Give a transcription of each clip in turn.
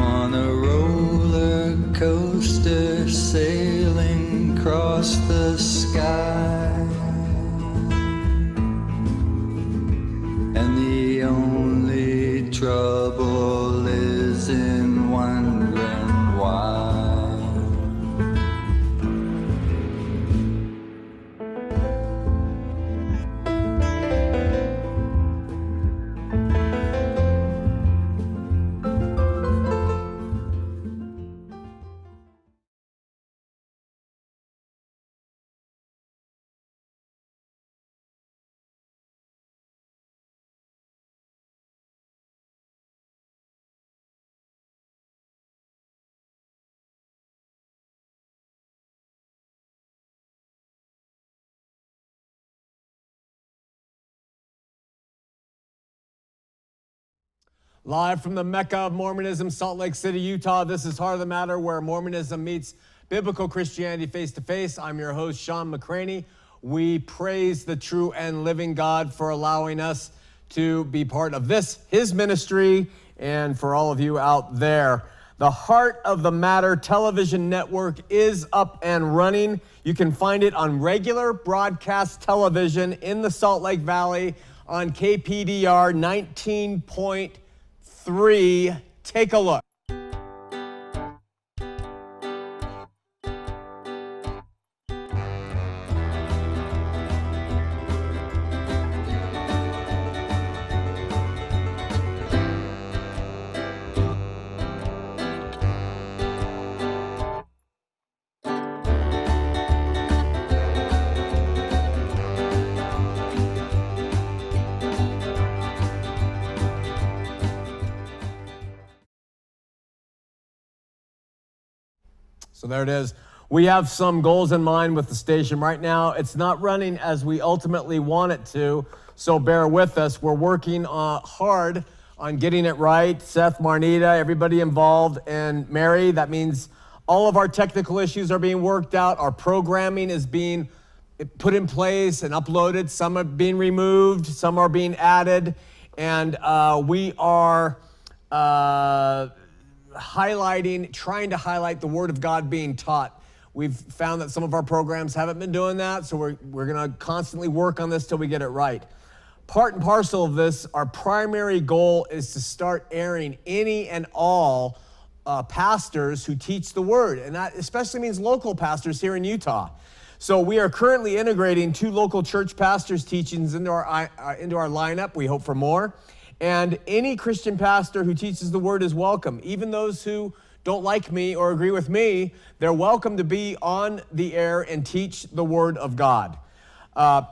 On a roller coaster sailing across the sky. And the only trouble Live from the Mecca of Mormonism, Salt Lake City, Utah. This is Heart of the Matter, where Mormonism meets biblical Christianity face to face. I'm your host, Shawn McCraney. We praise the true and living God for allowing us to be part of this, his ministry, and for all of you out there. The Heart of the Matter television network is up and running. You can find it on regular broadcast television in the Salt Lake Valley on KPDR 19.3. Take a look. There it is. We have some goals in mind with the station right now. It's not running as we ultimately want it to, so bear with us. We're working uh, hard on getting it right. Seth, Marnita, everybody involved, and Mary. That means all of our technical issues are being worked out. Our programming is being put in place and uploaded. Some are being removed, some are being added, and uh, we are. Uh, highlighting, trying to highlight the Word of God being taught. We've found that some of our programs haven't been doing that, so we're, we're going to constantly work on this till we get it right. Part and parcel of this, our primary goal is to start airing any and all uh, pastors who teach the Word, and that especially means local pastors here in Utah. So we are currently integrating two local church pastors' teachings into our, uh, into our lineup. We hope for more. And any Christian pastor who teaches the word is welcome. Even those who don't like me or agree with me, they're welcome to be on the air and teach the word of God. Uh,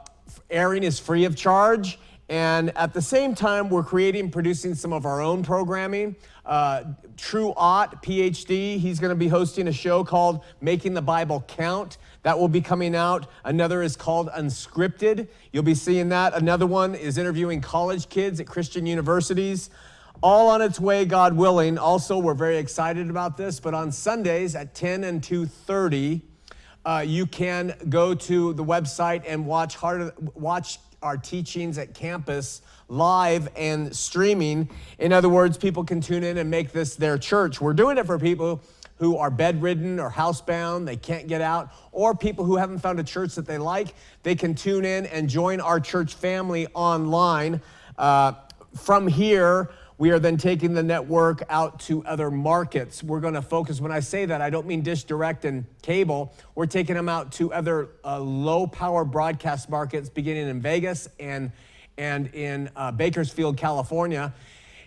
airing is free of charge. And at the same time, we're creating, producing some of our own programming. Uh, True Ott, PhD, he's going to be hosting a show called Making the Bible Count. That will be coming out. Another is called Unscripted. You'll be seeing that. Another one is interviewing college kids at Christian universities. All on its way, God willing. Also, we're very excited about this, but on Sundays at 10 and 2.30, uh, you can go to the website and watch, hard, watch our teachings at campus live and streaming. In other words, people can tune in and make this their church. We're doing it for people who are bedridden or housebound, they can't get out, or people who haven't found a church that they like, they can tune in and join our church family online. Uh, from here, we are then taking the network out to other markets. We're going to focus, when I say that, I don't mean Dish Direct and cable. We're taking them out to other uh, low power broadcast markets beginning in Vegas and, and in uh, Bakersfield, California.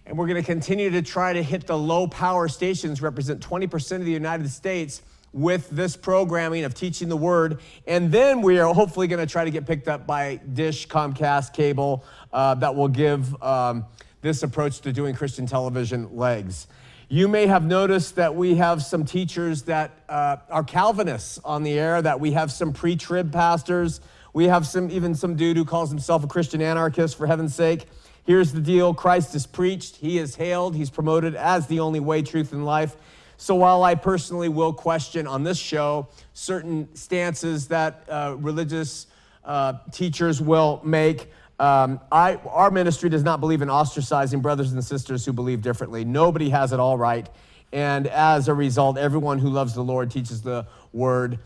And we're going to continue to try to hit the low power stations, represent 20% of the United States with this programming of teaching the word. And then we are hopefully going to try to get picked up by Dish, Comcast, cable, uh, that will give um, this approach to doing Christian television legs. You may have noticed that we have some teachers that uh, are Calvinists on the air, that we have some pre trib pastors. We have some, even some dude who calls himself a Christian anarchist, for heaven's sake. Here's the deal Christ is preached, he is hailed, he's promoted as the only way, truth, and life. So while I personally will question on this show certain stances that uh, religious uh, teachers will make, um, I, our ministry does not believe in ostracizing brothers and sisters who believe differently. Nobody has it all right. And as a result, everyone who loves the Lord teaches the word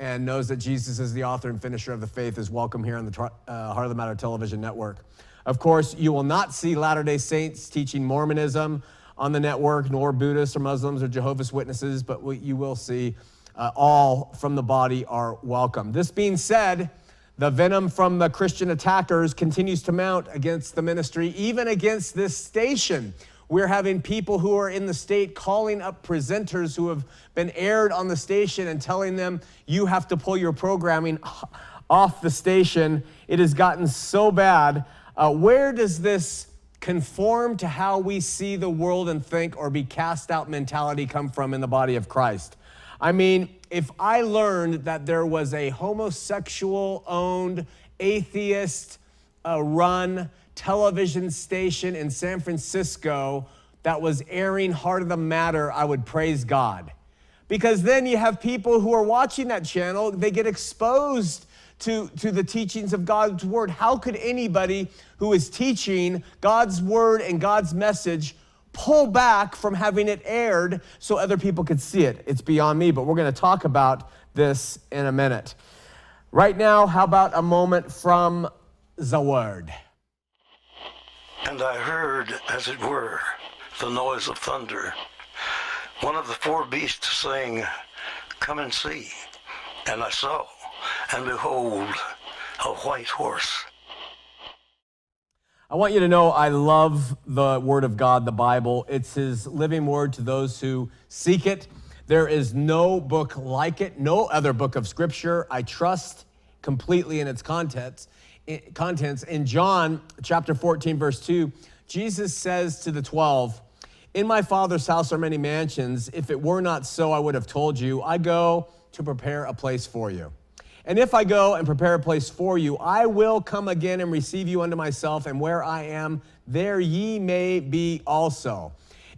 and knows that Jesus is the author and finisher of the faith is welcome here on the uh, Heart of the Matter television network. Of course, you will not see Latter day Saints teaching Mormonism on the network, nor Buddhists or Muslims or Jehovah's Witnesses, but what you will see uh, all from the body are welcome. This being said, the venom from the Christian attackers continues to mount against the ministry, even against this station. We're having people who are in the state calling up presenters who have been aired on the station and telling them, you have to pull your programming off the station. It has gotten so bad. Uh, where does this conform to how we see the world and think or be cast out mentality come from in the body of Christ? I mean, if I learned that there was a homosexual owned, atheist uh, run television station in San Francisco that was airing Heart of the Matter, I would praise God. Because then you have people who are watching that channel, they get exposed to, to the teachings of God's word. How could anybody who is teaching God's word and God's message pull back from having it aired so other people could see it. It's beyond me, but we're going to talk about this in a minute. Right now, how about a moment from the Word? And I heard, as it were, the noise of thunder. One of the four beasts saying, Come and see. And I saw, and behold, a white horse I want you to know I love the Word of God, the Bible. It's His living Word to those who seek it. There is no book like it, no other book of Scripture. I trust completely in its contents. Contents in John chapter 14, verse 2, Jesus says to the 12, In my Father's house are many mansions. If it were not so, I would have told you. I go to prepare a place for you. And if I go and prepare a place for you, I will come again and receive you unto myself, and where I am, there ye may be also.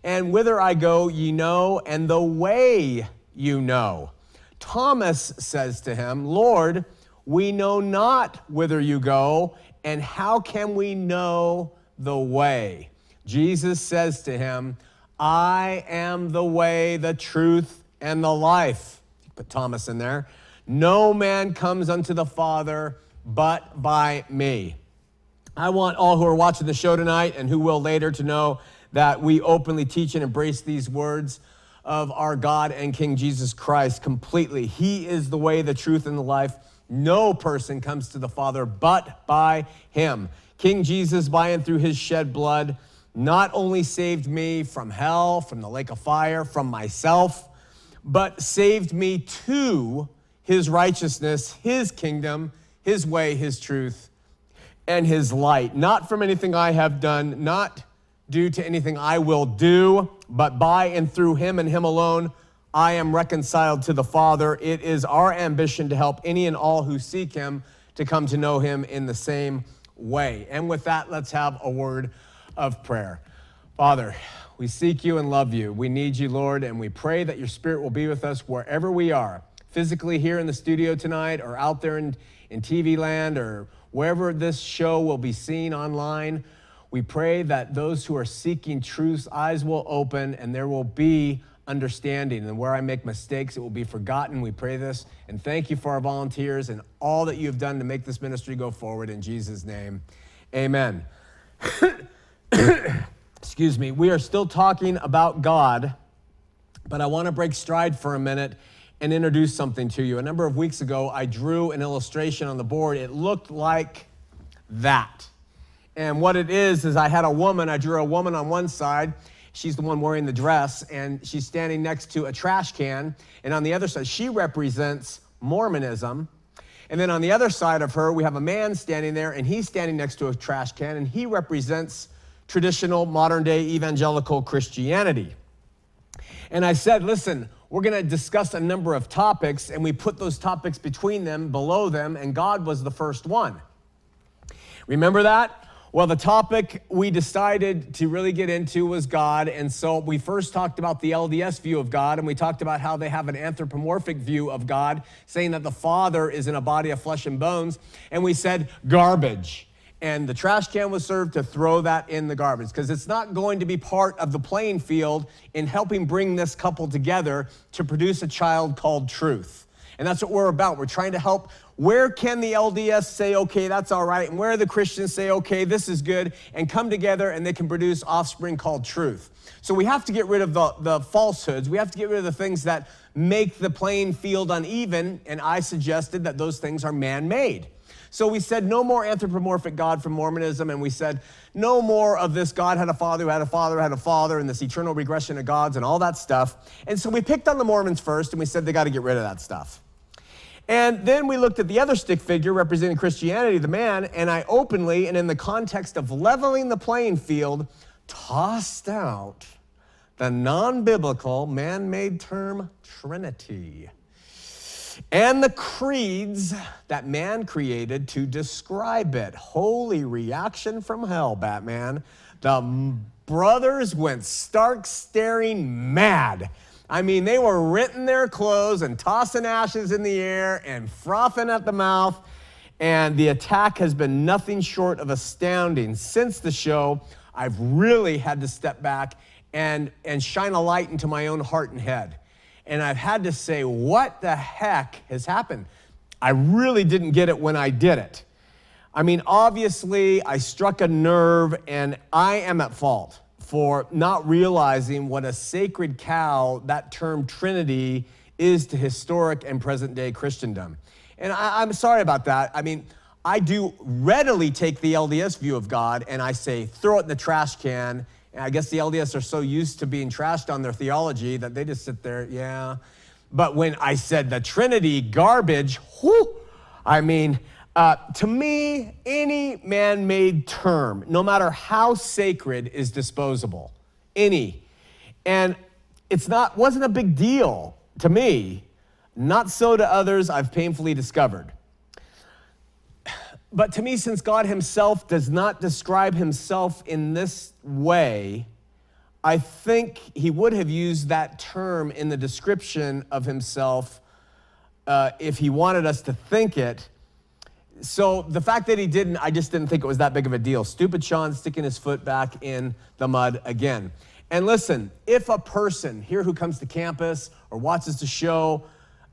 And whither I go, ye know, and the way you know. Thomas says to him, Lord, we know not whither you go, and how can we know the way? Jesus says to him, I am the way, the truth, and the life. Put Thomas in there. No man comes unto the Father but by me. I want all who are watching the show tonight and who will later to know that we openly teach and embrace these words of our God and King Jesus Christ completely. He is the way, the truth, and the life. No person comes to the Father but by him. King Jesus, by and through his shed blood, not only saved me from hell, from the lake of fire, from myself, but saved me too his righteousness, his kingdom, his way, his truth, and his light. Not from anything I have done, not due to anything I will do, but by and through him and him alone, I am reconciled to the Father. It is our ambition to help any and all who seek him to come to know him in the same way. And with that, let's have a word of prayer. Father, we seek you and love you. We need you, Lord, and we pray that your spirit will be with us wherever we are physically here in the studio tonight or out there in, in TV land or wherever this show will be seen online, we pray that those who are seeking truth's eyes will open and there will be understanding. And where I make mistakes, it will be forgotten. We pray this. And thank you for our volunteers and all that you have done to make this ministry go forward. In Jesus' name, amen. Excuse me. We are still talking about God, but I want to break stride for a minute and introduce something to you. A number of weeks ago, I drew an illustration on the board. It looked like that. And what it is, is I had a woman, I drew a woman on one side. She's the one wearing the dress, and she's standing next to a trash can. And on the other side, she represents Mormonism. And then on the other side of her, we have a man standing there, and he's standing next to a trash can, and he represents traditional modern day evangelical Christianity. And I said, listen, we're going to discuss a number of topics, and we put those topics between them, below them, and God was the first one. Remember that? Well, the topic we decided to really get into was God. And so we first talked about the LDS view of God, and we talked about how they have an anthropomorphic view of God, saying that the Father is in a body of flesh and bones. And we said garbage. And the trash can was served to throw that in the garbage because it's not going to be part of the playing field in helping bring this couple together to produce a child called truth. And that's what we're about. We're trying to help where can the LDS say, okay, that's all right? And where the Christians say, okay, this is good, and come together and they can produce offspring called truth. So we have to get rid of the, the falsehoods. We have to get rid of the things that make the playing field uneven. And I suggested that those things are man made. So we said no more anthropomorphic God from Mormonism, and we said no more of this God had a father who had a father had a father, and this eternal regression of gods and all that stuff. And so we picked on the Mormons first, and we said they got to get rid of that stuff. And then we looked at the other stick figure representing Christianity, the man, and I openly and in the context of leveling the playing field, tossed out the non biblical man made term Trinity and the creeds that man created to describe it. Holy reaction from hell, Batman. The brothers went stark staring mad I mean, they were renting their clothes and tossing ashes in the air and frothing at the mouth. And the attack has been nothing short of astounding. Since the show, I've really had to step back and, and shine a light into my own heart and head. And I've had to say, what the heck has happened? I really didn't get it when I did it. I mean, obviously, I struck a nerve and I am at fault for not realizing what a sacred cow that term Trinity is to historic and present day Christendom. And I, am sorry about that. I mean, I do readily take the LDS view of God and I say, throw it in the trash can. And I guess the LDS are so used to being trashed on their theology that they just sit there, yeah. But when I said the Trinity garbage, whoo, I mean, uh, to me, any man made term, no matter how sacred, is disposable. Any. And it's not, wasn't a big deal to me. Not so to others, I've painfully discovered. But to me, since God Himself does not describe Himself in this way, I think He would have used that term in the description of Himself uh, if He wanted us to think it so the fact that he didn't, I just didn't think it was that big of a deal. Stupid Shawn sticking his foot back in the mud again. And listen, if a person here who comes to campus or watches the show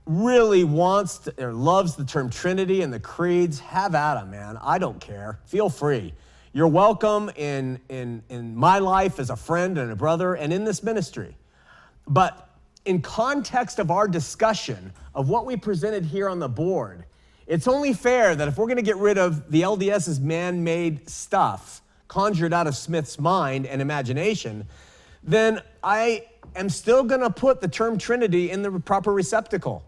really wants to, or loves the term Trinity and the creeds, have at them, man. I don't care. Feel free. You're welcome in, in, in my life as a friend and a brother and in this ministry. But in context of our discussion of what we presented here on the board, it's only fair that if we're going to get rid of the LDS's man made stuff conjured out of Smith's mind and imagination, then I am still going to put the term Trinity in the proper receptacle.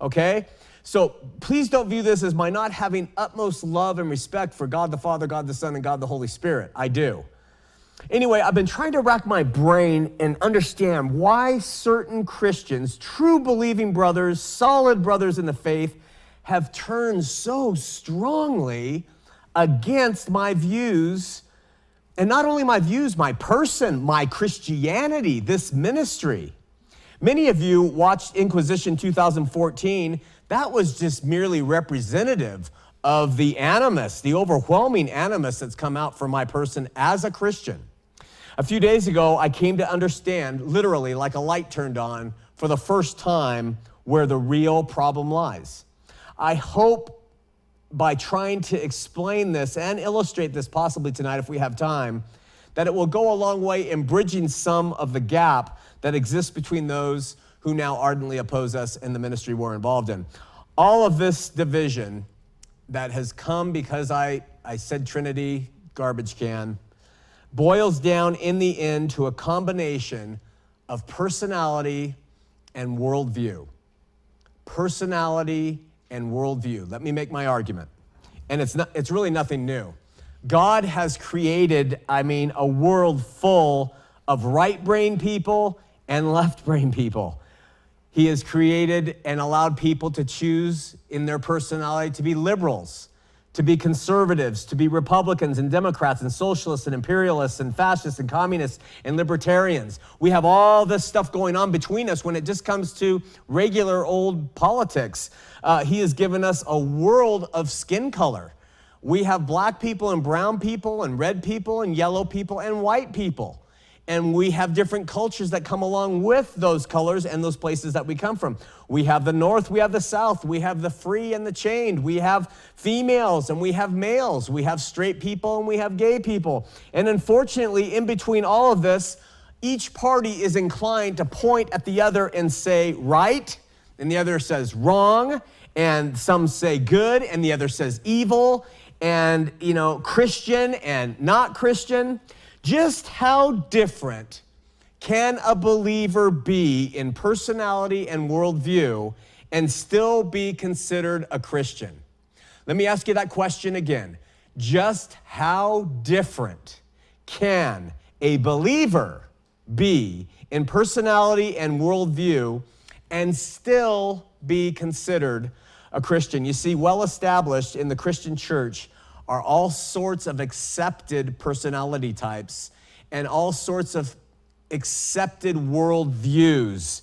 Okay? So please don't view this as my not having utmost love and respect for God the Father, God the Son, and God the Holy Spirit. I do. Anyway, I've been trying to rack my brain and understand why certain Christians, true believing brothers, solid brothers in the faith, have turned so strongly against my views, and not only my views, my person, my Christianity, this ministry. Many of you watched Inquisition 2014. That was just merely representative of the animus, the overwhelming animus that's come out for my person as a Christian. A few days ago, I came to understand, literally like a light turned on, for the first time, where the real problem lies. I hope by trying to explain this and illustrate this possibly tonight if we have time, that it will go a long way in bridging some of the gap that exists between those who now ardently oppose us and the ministry we're involved in. All of this division that has come because I, I said Trinity, garbage can, boils down in the end to a combination of personality and worldview. Personality and worldview. Let me make my argument. And it's, not, it's really nothing new. God has created, I mean, a world full of right brain people and left brain people. He has created and allowed people to choose in their personality to be liberals, to be conservatives, to be Republicans and Democrats and socialists and imperialists and fascists and communists and libertarians. We have all this stuff going on between us when it just comes to regular old politics. Uh, he has given us a world of skin color. We have black people and brown people and red people and yellow people and white people and we have different cultures that come along with those colors and those places that we come from. We have the North, we have the South, we have the free and the chained, we have females and we have males, we have straight people and we have gay people. And unfortunately, in between all of this, each party is inclined to point at the other and say right, and the other says wrong, and some say good, and the other says evil, and you know, Christian and not Christian. Just how different can a believer be in personality and worldview and still be considered a Christian? Let me ask you that question again. Just how different can a believer be in personality and worldview and still be considered a Christian? You see, well established in the Christian church are all sorts of accepted personality types and all sorts of accepted worldviews.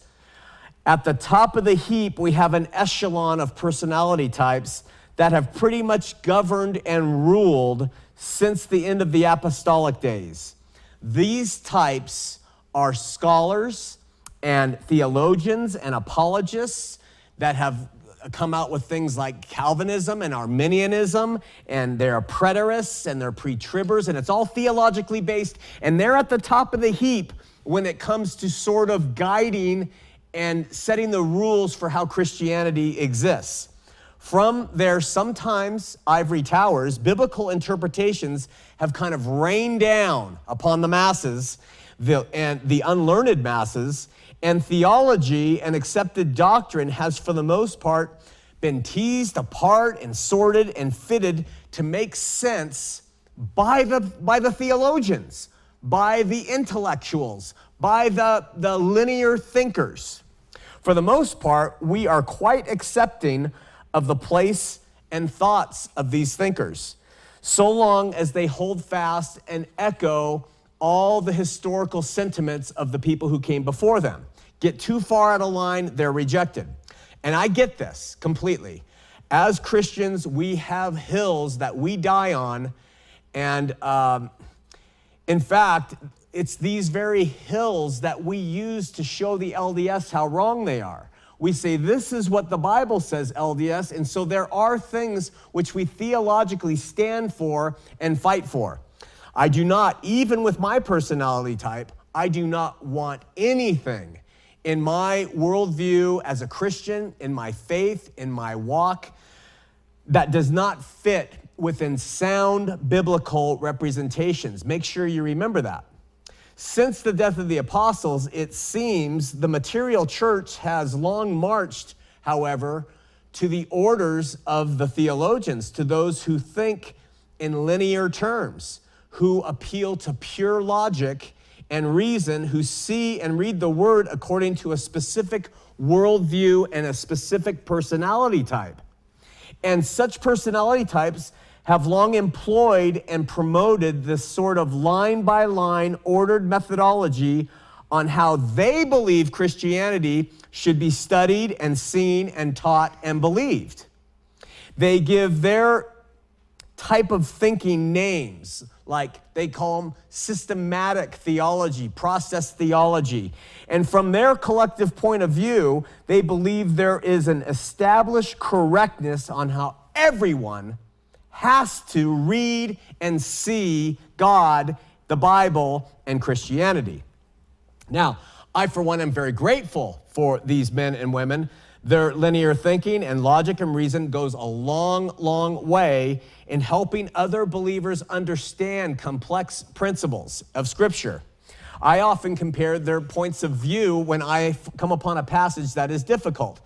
At the top of the heap, we have an echelon of personality types that have pretty much governed and ruled since the end of the apostolic days. These types are scholars and theologians and apologists that have come out with things like Calvinism and Arminianism, and they're preterists and they're pre tribbers, and it's all theologically based. And they're at the top of the heap when it comes to sort of guiding and setting the rules for how Christianity exists. From their sometimes ivory towers, biblical interpretations have kind of rained down upon the masses the, and the unlearned masses and theology and accepted doctrine has, for the most part, been teased apart and sorted and fitted to make sense by the, by the theologians, by the intellectuals, by the, the linear thinkers. For the most part, we are quite accepting of the place and thoughts of these thinkers, so long as they hold fast and echo all the historical sentiments of the people who came before them get too far out of line, they're rejected. And I get this completely. As Christians, we have hills that we die on. And um, in fact, it's these very hills that we use to show the LDS how wrong they are. We say, this is what the Bible says, LDS. And so there are things which we theologically stand for and fight for. I do not, even with my personality type, I do not want anything in my worldview as a Christian, in my faith, in my walk, that does not fit within sound biblical representations. Make sure you remember that. Since the death of the apostles, it seems the material church has long marched, however, to the orders of the theologians, to those who think in linear terms, who appeal to pure logic and reason who see and read the word according to a specific worldview and a specific personality type. And such personality types have long employed and promoted this sort of line by line ordered methodology on how they believe Christianity should be studied and seen and taught and believed. They give their type of thinking names like they call them systematic theology, process theology. And from their collective point of view, they believe there is an established correctness on how everyone has to read and see God, the Bible, and Christianity. Now, I, for one, am very grateful for these men and women their linear thinking and logic and reason goes a long, long way in helping other believers understand complex principles of Scripture. I often compare their points of view when I come upon a passage that is difficult.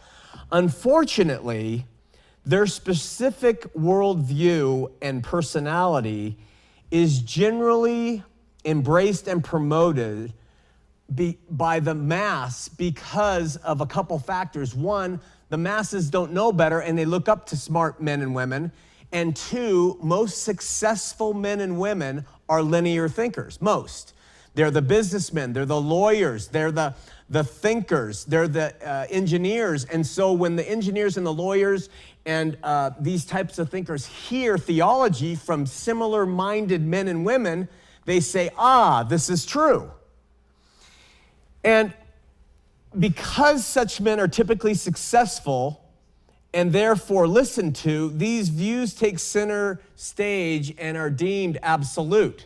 Unfortunately, their specific worldview and personality is generally embraced and promoted be, by the mass because of a couple factors. One, the masses don't know better and they look up to smart men and women. And two, most successful men and women are linear thinkers. Most. They're the businessmen, they're the lawyers, they're the, the thinkers, they're the uh, engineers. And so when the engineers and the lawyers and uh, these types of thinkers hear theology from similar minded men and women, they say, ah, this is true. And because such men are typically successful and therefore listened to, these views take center stage and are deemed absolute.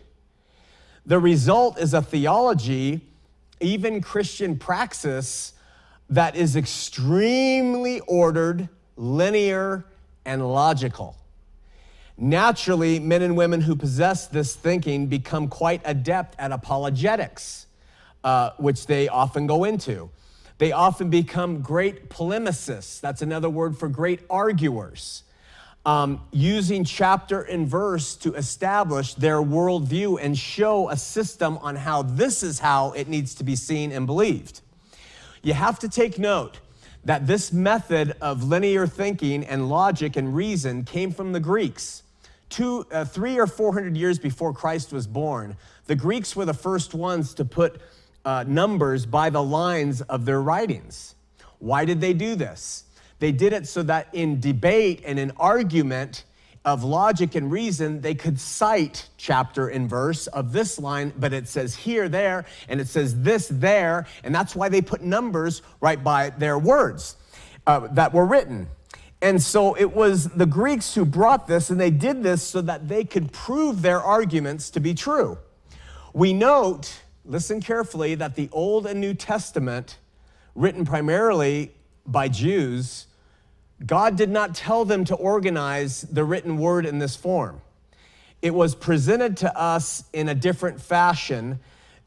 The result is a theology, even Christian praxis, that is extremely ordered, linear, and logical. Naturally, men and women who possess this thinking become quite adept at apologetics, uh, which they often go into. They often become great polemicists. That's another word for great arguers um, using chapter and verse to establish their worldview and show a system on how this is how it needs to be seen and believed. You have to take note that this method of linear thinking and logic and reason came from the Greeks. Two, uh, three or four hundred years before Christ was born, the Greeks were the first ones to put uh, numbers by the lines of their writings. Why did they do this? They did it so that in debate and in argument of logic and reason, they could cite chapter and verse of this line, but it says here, there, and it says this, there, and that's why they put numbers right by their words uh, that were written. And so it was the Greeks who brought this, and they did this so that they could prove their arguments to be true. We note, listen carefully, that the Old and New Testament, written primarily by Jews, God did not tell them to organize the written word in this form. It was presented to us in a different fashion.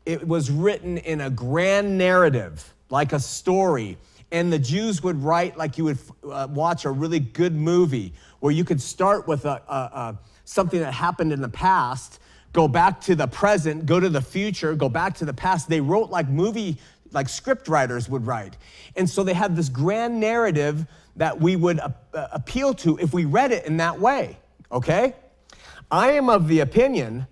It was written in a grand narrative, like a story. And the Jews would write like you would uh, watch a really good movie, where you could start with a, a, a, something that happened in the past, go back to the present, go to the future, go back to the past. They wrote like movie, like script writers would write. And so they had this grand narrative that we would uh, appeal to if we read it in that way, okay? I am of the opinion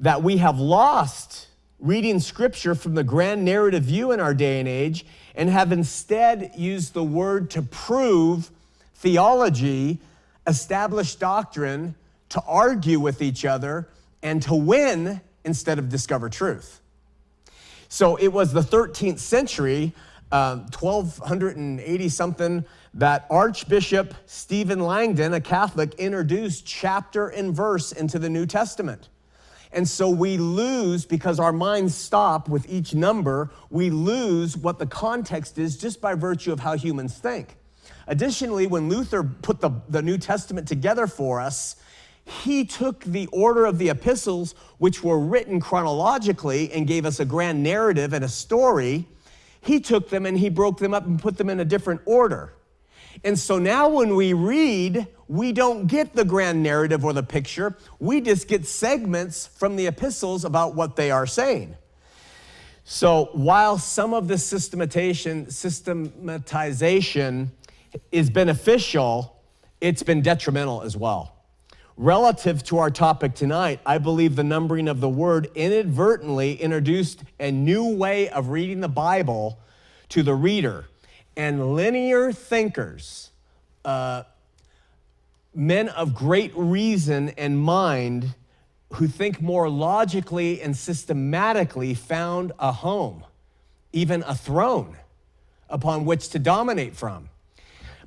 that we have lost reading scripture from the grand narrative view in our day and age and have instead used the word to prove theology, establish doctrine, to argue with each other, and to win instead of discover truth. So it was the 13th century, uh, 1280 something that Archbishop Stephen Langton, a Catholic, introduced chapter and verse into the New Testament. And so we lose, because our minds stop with each number, we lose what the context is just by virtue of how humans think. Additionally, when Luther put the, the New Testament together for us, he took the order of the epistles, which were written chronologically and gave us a grand narrative and a story. He took them and he broke them up and put them in a different order. And so now when we read, we don't get the grand narrative or the picture. We just get segments from the epistles about what they are saying. So while some of the systematization, systematization is beneficial, it's been detrimental as well. Relative to our topic tonight, I believe the numbering of the word inadvertently introduced a new way of reading the Bible to the reader and linear thinkers, uh, men of great reason and mind who think more logically and systematically, found a home, even a throne upon which to dominate from.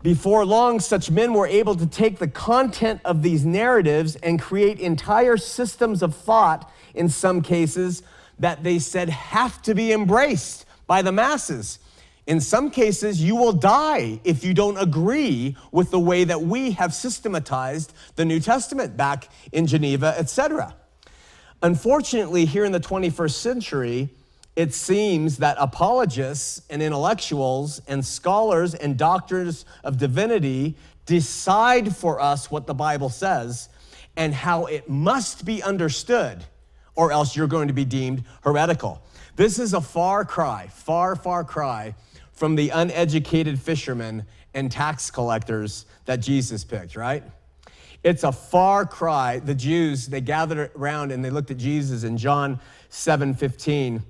Before long, such men were able to take the content of these narratives and create entire systems of thought, in some cases, that they said have to be embraced by the masses. In some cases, you will die if you don't agree with the way that we have systematized the New Testament back in Geneva, etc. Unfortunately, here in the 21st century, it seems that apologists and intellectuals and scholars and doctors of divinity decide for us what the Bible says, and how it must be understood, or else you're going to be deemed heretical. This is a far cry, far, far cry from the uneducated fishermen and tax collectors that Jesus picked, right? It's a far cry. The Jews, they gathered around and they looked at Jesus in John 7 15,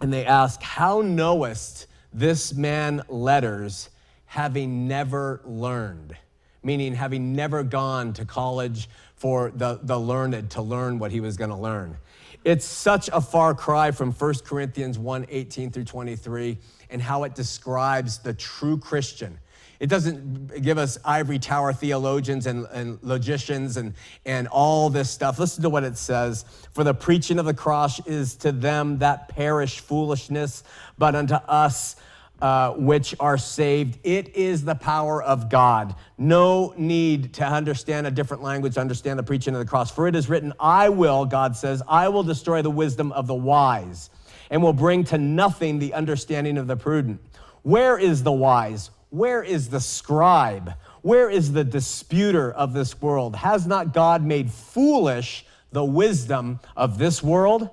and they ask, How knowest this man letters, having never learned? Meaning, having never gone to college for the, the learned to learn what he was going to learn. It's such a far cry from 1 Corinthians 1 18 through 23 and how it describes the true Christian. It doesn't give us ivory tower theologians and, and logicians and, and all this stuff. Listen to what it says For the preaching of the cross is to them that perish foolishness, but unto us, uh, which are saved. It is the power of God. No need to understand a different language to understand the preaching of the cross. For it is written, I will, God says, I will destroy the wisdom of the wise and will bring to nothing the understanding of the prudent. Where is the wise? Where is the scribe? Where is the disputer of this world? Has not God made foolish the wisdom of this world?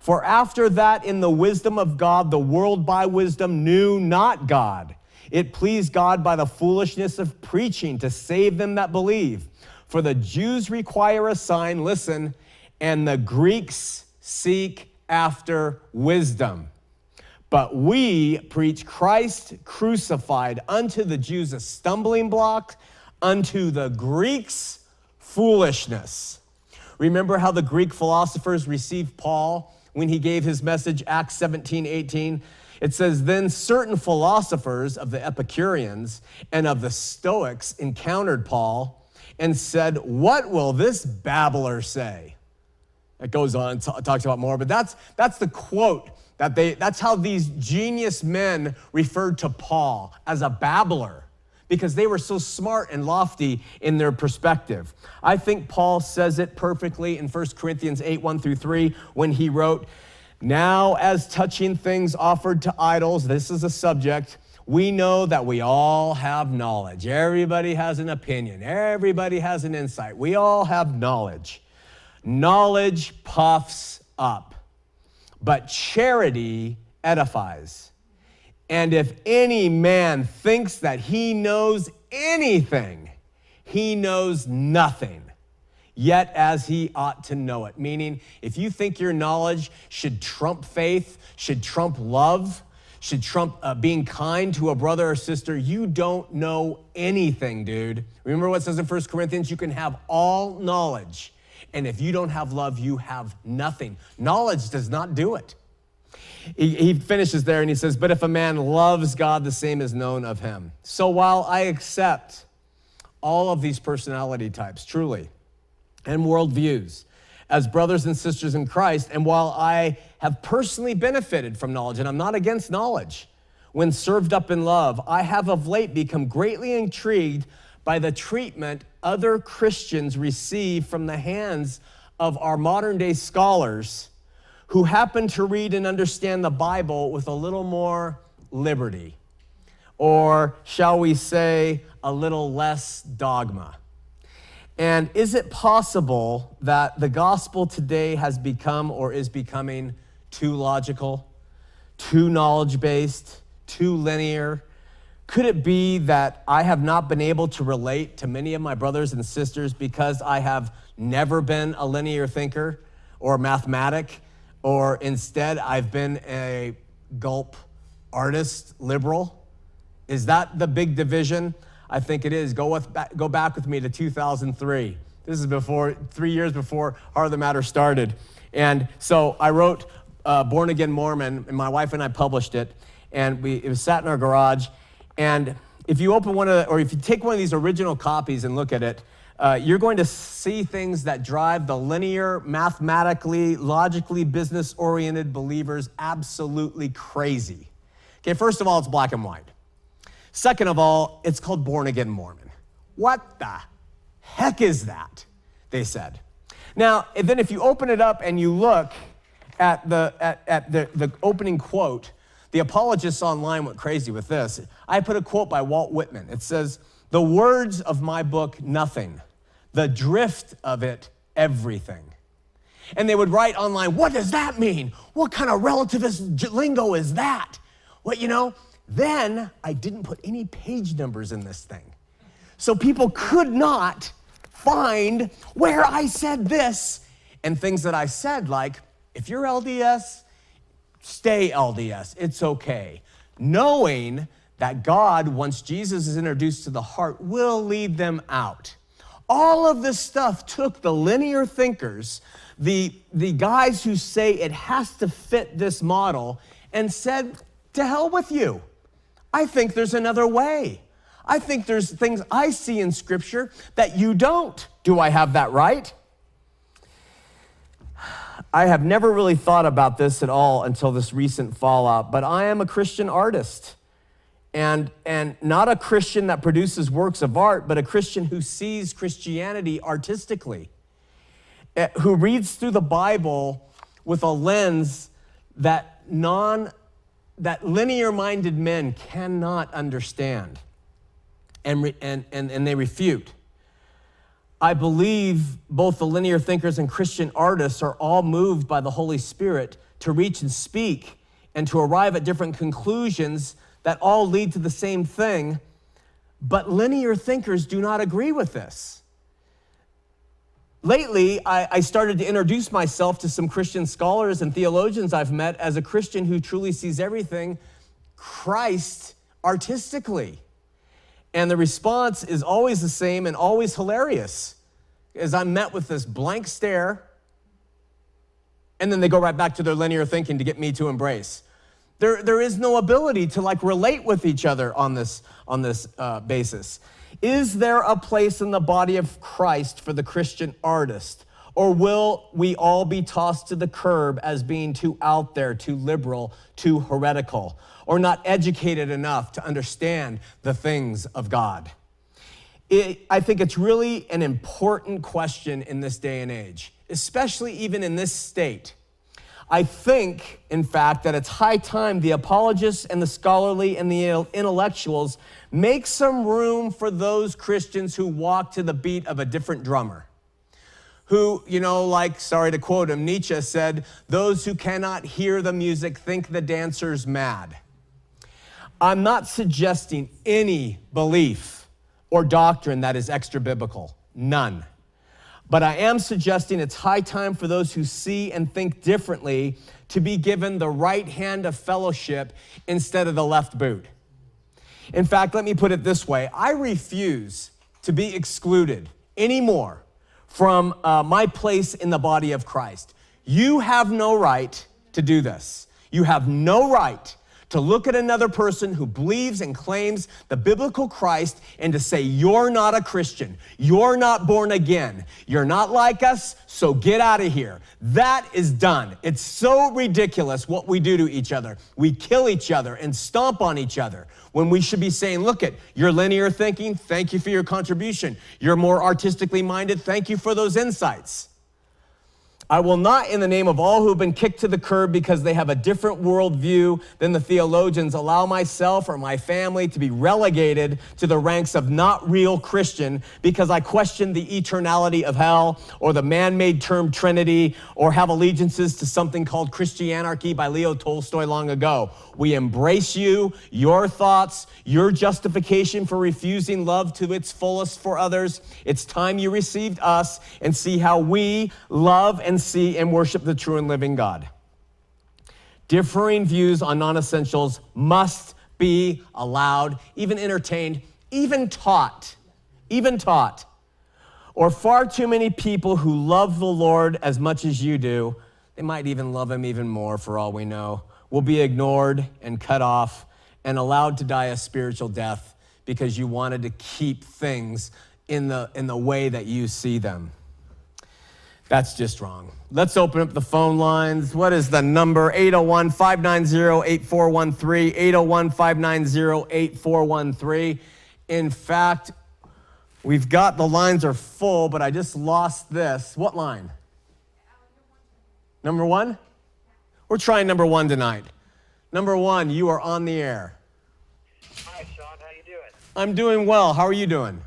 For after that, in the wisdom of God, the world by wisdom knew not God. It pleased God by the foolishness of preaching to save them that believe. For the Jews require a sign, listen, and the Greeks seek after wisdom. But we preach Christ crucified unto the Jews a stumbling block, unto the Greeks foolishness. Remember how the Greek philosophers received Paul when he gave his message, Acts 17 18? It says, Then certain philosophers of the Epicureans and of the Stoics encountered Paul and said, What will this babbler say? It goes on, t- talks about more, but that's, that's the quote that they, that's how these genius men referred to Paul as a babbler because they were so smart and lofty in their perspective. I think Paul says it perfectly in 1 Corinthians 8 1 through 3 when he wrote, Now, as touching things offered to idols, this is a subject, we know that we all have knowledge. Everybody has an opinion, everybody has an insight. We all have knowledge. Knowledge puffs up, but charity edifies. And if any man thinks that he knows anything, he knows nothing, yet as he ought to know it. Meaning, if you think your knowledge should trump faith, should trump love, should trump uh, being kind to a brother or sister, you don't know anything, dude. Remember what says in 1 Corinthians? You can have all knowledge and if you don't have love, you have nothing. Knowledge does not do it. He, he, finishes there and he says, But if a man loves God, the same is known of him. So while I accept all of these personality types, truly, and worldviews, as brothers and sisters in Christ, and while I have personally benefited from knowledge, and I'm not against knowledge, when served up in love, I have of late become greatly intrigued by the treatment other Christians receive from the hands of our modern day scholars who happen to read and understand the Bible with a little more liberty, or shall we say, a little less dogma. And is it possible that the gospel today has become or is becoming too logical, too knowledge based, too linear? Could it be that I have not been able to relate to many of my brothers and sisters because I have never been a linear thinker or mathematic, or instead I've been a gulp artist liberal? Is that the big division? I think it is. Go, with, go back with me to 2003. This is before, three years before Heart of the Matter started. And so I wrote uh, Born Again Mormon, and my wife and I published it. And we, it was sat in our garage. And if you open one of the, or if you take one of these original copies and look at it, uh, you're going to see things that drive the linear, mathematically, logically business oriented believers absolutely crazy. Okay, first of all, it's black and white. Second of all, it's called Born Again Mormon. What the heck is that? They said. Now, then if you open it up and you look at the, at, at the, the opening quote, the apologists online went crazy with this. I put a quote by Walt Whitman. It says, The words of my book, Nothing, the drift of it everything. And they would write online, What does that mean? What kind of relativist lingo is that? What, you know? Then I didn't put any page numbers in this thing. So people could not find where I said this and things that I said, like, if you're LDS, stay LDS. It's okay. Knowing that God, once Jesus is introduced to the heart, will lead them out. All of this stuff took the linear thinkers, the, the guys who say it has to fit this model, and said, to hell with you. I think there's another way. I think there's things I see in Scripture that you don't. Do I have that right? I have never really thought about this at all until this recent fallout, but I am a Christian artist. And, and not a Christian that produces works of art, but a Christian who sees Christianity artistically, eh, who reads through the Bible with a lens that non that linear minded men cannot understand and, and, and, and they refute. I believe both the linear thinkers and Christian artists are all moved by the Holy Spirit to reach and speak and to arrive at different conclusions that all lead to the same thing. But linear thinkers do not agree with this. Lately, I, I, started to introduce myself to some Christian scholars and theologians I've met as a Christian who truly sees everything Christ artistically. And the response is always the same and always hilarious. As I'm met with this blank stare, and then they go right back to their linear thinking to get me to embrace. There, there is no ability to like relate with each other on this, on this uh, basis. Is there a place in the body of Christ for the Christian artist? Or will we all be tossed to the curb as being too out there, too liberal, too heretical? Or not educated enough to understand the things of God? It, I think it's really an important question in this day and age, especially even in this state. I think, in fact, that it's high time the apologists and the scholarly and the intellectuals make some room for those Christians who walk to the beat of a different drummer. Who, you know, like, sorry to quote him, Nietzsche said, those who cannot hear the music think the dancer's mad. I'm not suggesting any belief or doctrine that is extra biblical, none. But I am suggesting it's high time for those who see and think differently to be given the right hand of fellowship instead of the left boot. In fact, let me put it this way I refuse to be excluded anymore from uh, my place in the body of Christ. You have no right to do this. You have no right to look at another person who believes and claims the biblical Christ and to say, You're not a Christian. You're not born again. You're not like us, so get out of here. That is done. It's so ridiculous what we do to each other. We kill each other and stomp on each other when we should be saying, Look at your linear thinking. Thank you for your contribution. You're more artistically minded. Thank you for those insights. I will not, in the name of all who've been kicked to the curb because they have a different worldview than the theologians, allow myself or my family to be relegated to the ranks of not real Christian because I question the eternality of hell or the man made term Trinity or have allegiances to something called Christianarchy by Leo Tolstoy long ago. We embrace you, your thoughts, your justification for refusing love to its fullest for others. It's time you received us and see how we love and see and worship the true and living God. Differing views on non essentials must be allowed, even entertained, even taught, even taught. Or far too many people who love the Lord as much as you do, they might even love him even more for all we know, will be ignored and cut off and allowed to die a spiritual death because you wanted to keep things in the, in the way that you see them. That's just wrong. Let's open up the phone lines. What is the number? 801 590 8413. 801 590 8413. In fact, we've got the lines are full, but I just lost this. What line? Number one? We're trying number one tonight. Number one, you are on the air. Hi, Shawn. How you doing? I'm doing well. How are you doing?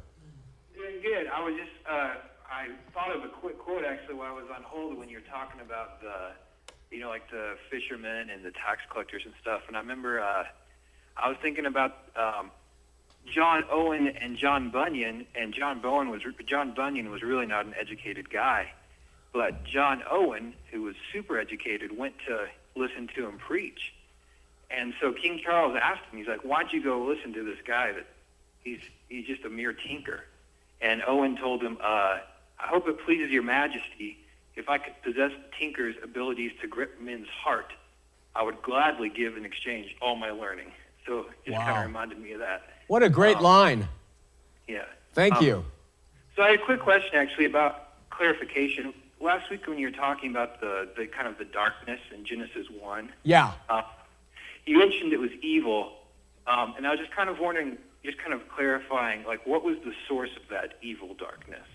Doing good. I was just uh, I thought of a quick quote actually while I was on hold when you were talking about the, you know, like the fishermen and the tax collectors and stuff. And I remember uh, I was thinking about um, John Owen and John Bunyan. And John Bowen was John Bunyan was really not an educated guy, but John Owen, who was super educated, went to listen to him preach. And so King Charles asked him, he's like, "Why'd you go listen to this guy that he's he's just a mere tinker?" And Owen told him, uh, I hope it pleases your majesty if I could possess the tinker's abilities to grip men's heart. I would gladly give in exchange all my learning. So it just Wow. kind of reminded me of that. What a great Um, line. Yeah. Thank Um, you. So I had a quick question actually about clarification. Last week when you were talking about the, the kind of the darkness in Genesis 1, Yeah. uh, you mentioned it was evil, um, and I was just kind of wondering, just kind of clarifying, like what was the source of that evil darkness?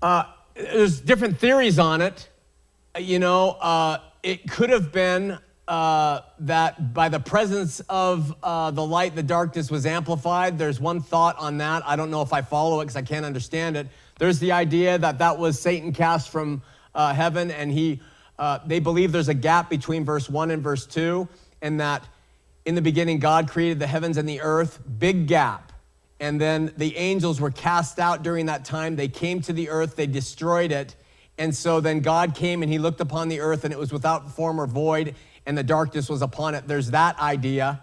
Uh, there's different theories on it. Uh, You know, uh, it could have been uh, that by the presence of uh, the light, the darkness was amplified. There's one thought on that. I don't know if I follow it because I can't understand it. There's the idea that that was Satan cast from uh, heaven, and he. Uh, they believe there's a gap between verse one and verse two, and that in the beginning God created the heavens and the earth. Big gap. And then the angels were cast out during that time. They came to the earth, they destroyed it. And so then God came and he looked upon the earth and it was without form or void, and the darkness was upon it. There's that idea.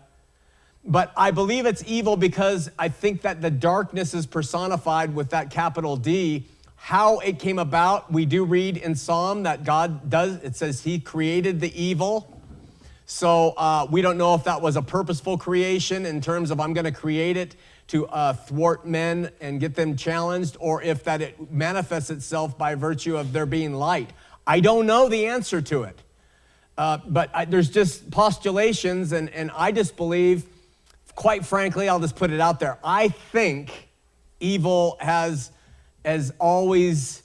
But I believe it's evil because I think that the darkness is personified with that capital D. How it came about, we do read in Psalm that God does, it says he created the evil. So uh, we don't know if that was a purposeful creation in terms of I'm going to create it to uh, thwart men and get them challenged, or if that it manifests itself by virtue of there being light. I don't know the answer to it. Uh, but I, there's just postulations, and, and I just believe, quite frankly, I'll just put it out there. I think evil has, has always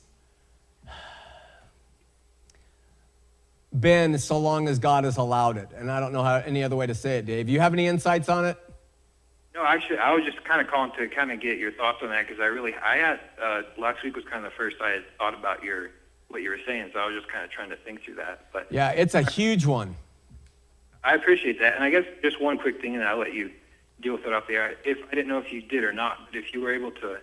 been so long as God has allowed it. And I don't know how, any other way to say it, Dave. You have any insights on it? No, actually, I was just kind of calling to kind of get your thoughts on that because I really, I had uh, last week was kind of the first I had thought about your what you were saying, so I was just kind of trying to think through that. But Yeah, it's a huge one. I appreciate that, and I guess just one quick thing, and I'll let you deal with it off the air. If I didn't know if you did or not, but if you were able to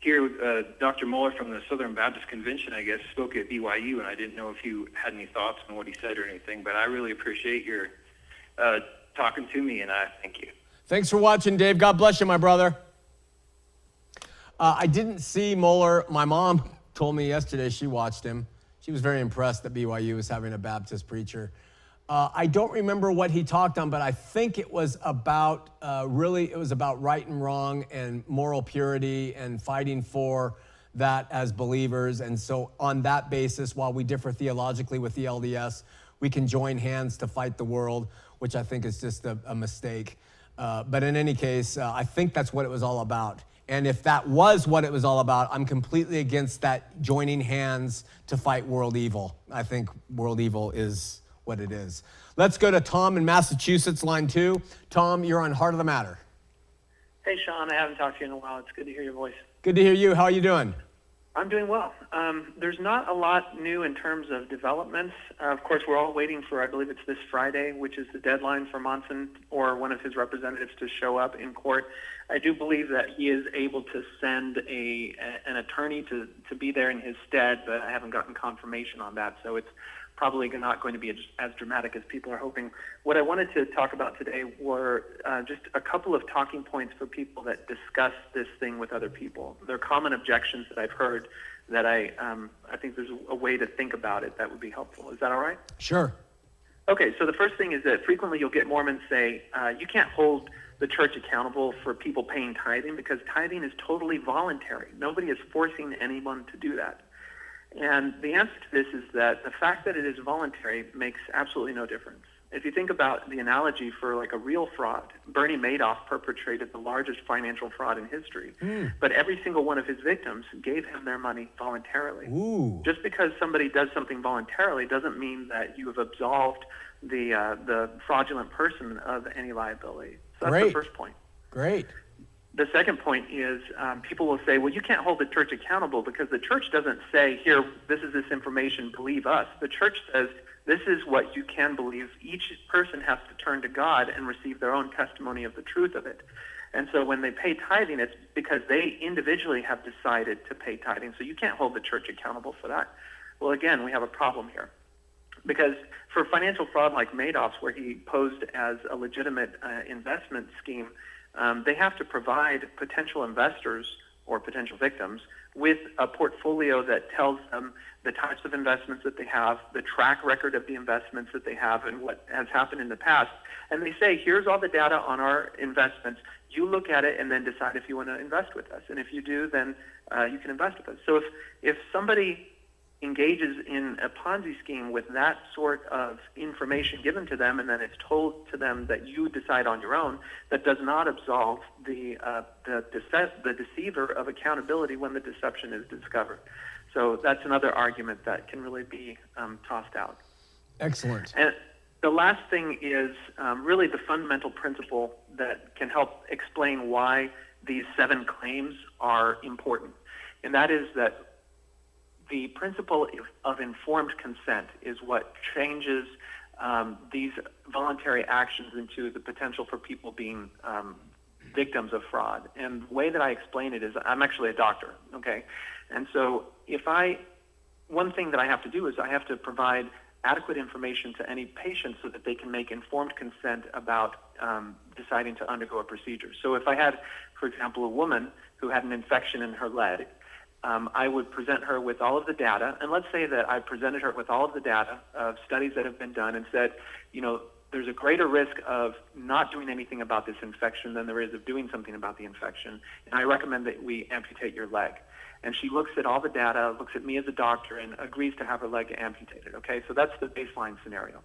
hear uh, Dr. Mohler from the Southern Baptist Convention, I guess spoke at BYU, and I didn't know if you had any thoughts on what he said or anything. But I really appreciate your uh, talking to me, and I thank you. Thanks for watching, Dave. God bless you, my brother. Uh, I didn't see Mohler. My mom told me yesterday she watched him. She was very impressed that BYU was having a Baptist preacher. Uh, I don't remember what he talked on, but I think it was about uh, really, it was about right and wrong and moral purity and fighting for that as believers. And so, on that basis, while we differ theologically with the LDS, we can join hands to fight the world, which I think is just a, a mistake. Uh, but in any case, uh, I think that's what it was all about. And if that was what it was all about, I'm completely against that joining hands to fight world evil. I think world evil is what it is. Let's go to Tom in Massachusetts, line two. Tom, you're on Heart of the Matter. Hey, Shawn, I haven't talked to you in a while. It's good to hear your voice. Good to hear you. How are you doing? I'm doing well. Um, there's not a lot new in terms of developments. Uh, of course, we're all waiting for, I believe it's this Friday, which is the deadline for Monson or one of his representatives to show up in court. I do believe that he is able to send a, a an attorney to, to be there in his stead, but I haven't gotten confirmation on that. So it's probably not going to be as, as dramatic as people are hoping. What I wanted to talk about today were uh, just a couple of talking points for people that discuss this thing with other people. They're common objections that I've heard that I um, I think there's a way to think about it that would be helpful. Is that all right? Sure. Okay, so the first thing is that frequently you'll get Mormons say, uh, you can't hold the church accountable for people paying tithing because tithing is totally voluntary. Nobody is forcing anyone to do that. And the answer to this is that the fact that it is voluntary makes absolutely no difference. If you think about the analogy for like a real fraud, Bernie Madoff perpetrated the largest financial fraud in history, but every single one of his victims gave him their money voluntarily. Ooh. Just because somebody does something voluntarily doesn't mean that you have absolved the uh, the fraudulent person of any liability. So that's Great. the first point. Great. The second point is um, people will say, well, you can't hold the church accountable because the church doesn't say, here, this is this information, believe us. The church says, this is what you can believe. Each person has to turn to God and receive their own testimony of the truth of it. And so when they pay tithing, it's because they individually have decided to pay tithing. So you can't hold the church accountable for that. Well, again, we have a problem here. Because for financial fraud like Madoff's, where he posed as a legitimate uh, investment scheme, um, they have to provide potential investors or potential victims with a portfolio that tells them the types of investments that they have, the track record of the investments that they have, and what has happened in the past. And they say, here's all the data on our investments. You look at it and then decide if you want to invest with us. And if you do, then uh, you can invest with us. So if, if somebody engages in a Ponzi scheme with that sort of information given to them, and then it's told to them that you decide on your own, that does not absolve the uh, the, dece- the deceiver of accountability when the deception is discovered. So that's another argument that can really be um, tossed out. Excellent. And the last thing is um, really the fundamental principle that can help explain why these seven claims are important, and that is that the principle of informed consent is what changes um, these voluntary actions into the potential for people being um, victims of fraud. And the way that I explain it is I'm actually a doctor, okay? And so if I, one thing that I have to do is I have to provide adequate information to any patient so that they can make informed consent about um, deciding to undergo a procedure. So if I had, for example, a woman who had an infection in her leg, um, I would present her with all of the data, and let's say that I presented her with all of the data of studies that have been done and said, you know, there's a greater risk of not doing anything about this infection than there is of doing something about the infection, and I recommend that we amputate your leg. And she looks at all the data, looks at me as a doctor, and agrees to have her leg amputated. Okay, so that's the baseline scenario.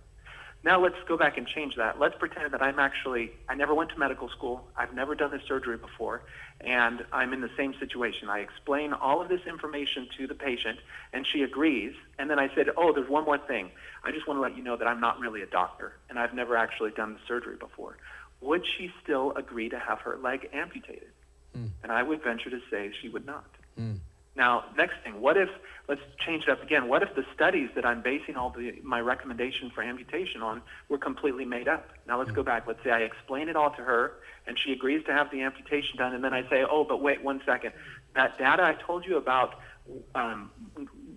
Now let's go back and change that. Let's pretend that I'm actually, I never went to medical school. I've never done this surgery before, and I'm in the same situation. I explain all of this information to the patient, and she agrees. And then I said, oh, there's one more thing. I just want to let you know that I'm not really a doctor, and I've never actually done the surgery before. Would she still agree to have her leg amputated? Mm. And I would venture to say she would not. Mm. Now, next thing, what if, let's change it up again, what if the studies that I'm basing all the, my recommendation for amputation on were completely made up? Now let's go back. Let's say I explain it all to her and she agrees to have the amputation done and then I say, oh, but wait one second. That data I told you about um,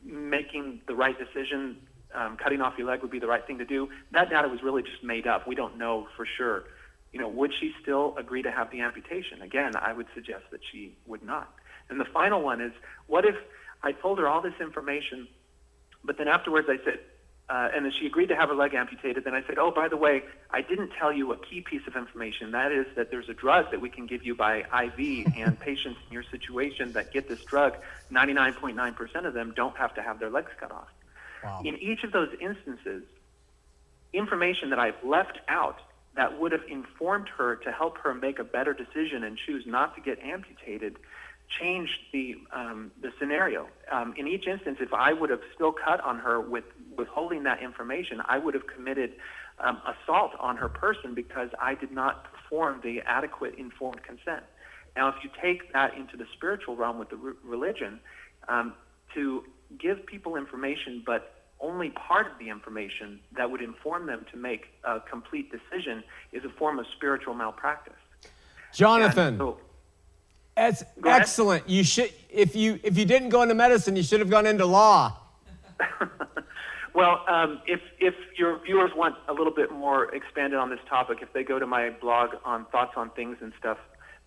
making the right decision, um, cutting off your leg would be the right thing to do, that data was really just made up. We don't know for sure. You know, would she still agree to have the amputation? Again, I would suggest that she would not. And the final one is, what if I told her all this information, but then afterwards I said, uh, and then she agreed to have her leg amputated. Then I said, oh, by the way, I didn't tell you a key piece of information. That is that there's a drug that we can give you by IV, and patients in your situation that get this drug, 99.9% of them don't have to have their legs cut off. Wow. In each of those instances, information that I've left out that would have informed her to help her make a better decision and choose not to get amputated changed the um, the scenario. Um, in each instance, if I would have still cut on her with withholding that information, I would have committed um, assault on her person because I did not perform the adequate informed consent. Now, if you take that into the spiritual realm with the re- religion, um, to give people information, but only part of the information that would inform them to make a complete decision is a form of spiritual malpractice. Jonathan. So, that's excellent. You should if you if you didn't go into medicine, you should have gone into law. well, um, if if your viewers want a little bit more expanded on this topic, if they go to my blog on thoughts on things and stuff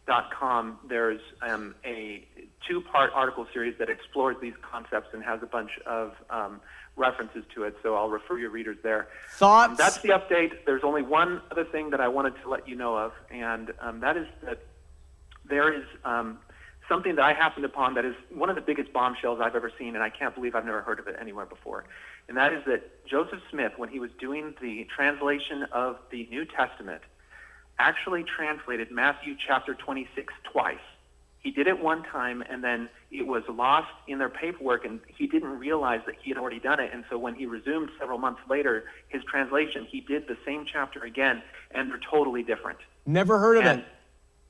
dot com, there's um, a two-part article series that explores these concepts and has a bunch of um, references to it. So I'll refer your readers there. Thoughts? Um, that's the update. There's only one other thing that I wanted to let you know of, and um, that is that there is um, something that I happened upon that is one of the biggest bombshells I've ever seen, and I can't believe I've never heard of it anywhere before. And that is that Joseph Smith, when he was doing the translation of the New Testament, actually translated Matthew chapter 26 twice. He did it one time, and then it was lost in their paperwork, and he didn't realize that he had already done it. And so when he resumed several months later his translation, he did the same chapter again, and they're totally different. Never heard of and, it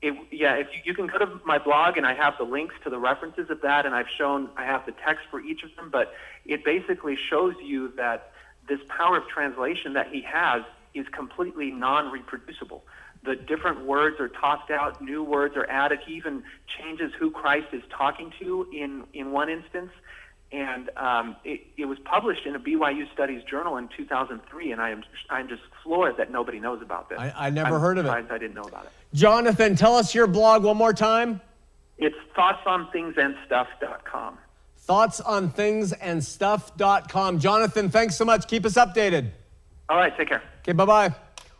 it, yeah, if you, you can go to my blog and I have the links to the references of that, and I've shown I have the text for each of them. But it basically shows you that this power of translation that he has is completely non-reproducible. The different words are tossed out, new words are added. He even changes who Christ is talking to in in one instance and um, it, it, was published in a BYU Studies journal in 2003, and I am I'm just floored that nobody knows about this. I, I never I'm heard of it. I didn't know about it. Jonathan, tell us your blog one more time. It's thoughtsonThingsAndStuff.com. ThoughtsonThingsAndStuff.com. Jonathan, thanks so much. Keep us updated. All right, take care. Okay, bye bye.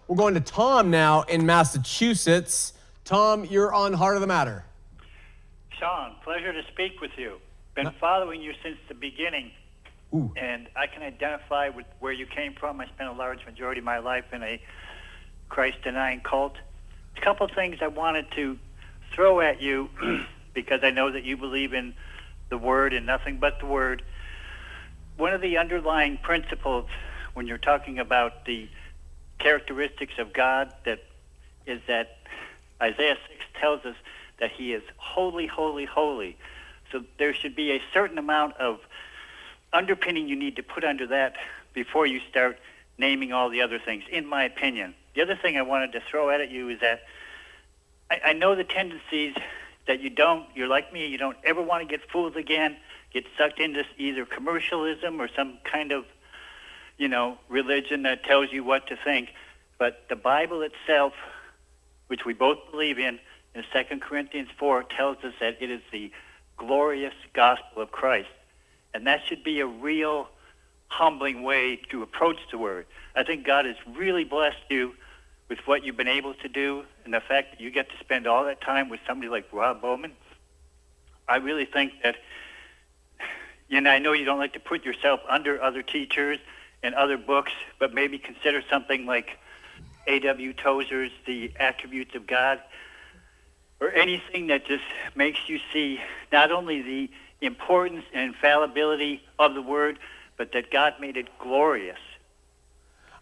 We're going to Tom now in Massachusetts. Tom, you're on Heart of the Matter. Shawn, pleasure to speak with you been following you since the beginning. Ooh. And I can identify with where you came from. I spent a large majority of my life in a Christ denying cult. A couple of things I wanted to throw at you because I know that you believe in the Word and nothing but the Word. One of the underlying principles when you're talking about the characteristics of God that is that Isaiah 6 tells us that he is holy, holy, holy. So there should be a certain amount of underpinning you need to put under that before you start naming all the other things, in my opinion. The other thing I wanted to throw at you is that I, I know the tendencies that you don't, you're like me, you don't ever want to get fooled again, get sucked into either commercialism or some kind of, you know, religion that tells you what to think. But the Bible itself, which we both believe in, in 2 Corinthians 4, tells us that it is the glorious gospel of Christ. And that should be a real humbling way to approach the word. I think God has really blessed you with what you've been able to do and the fact that you get to spend all that time with somebody like Rob Bowman. I really think that, and I know you don't like to put yourself under other teachers and other books, but maybe consider something like A.W. Tozer's The Attributes of God or anything that just makes you see not only the importance and infallibility of the word, but that God made it glorious.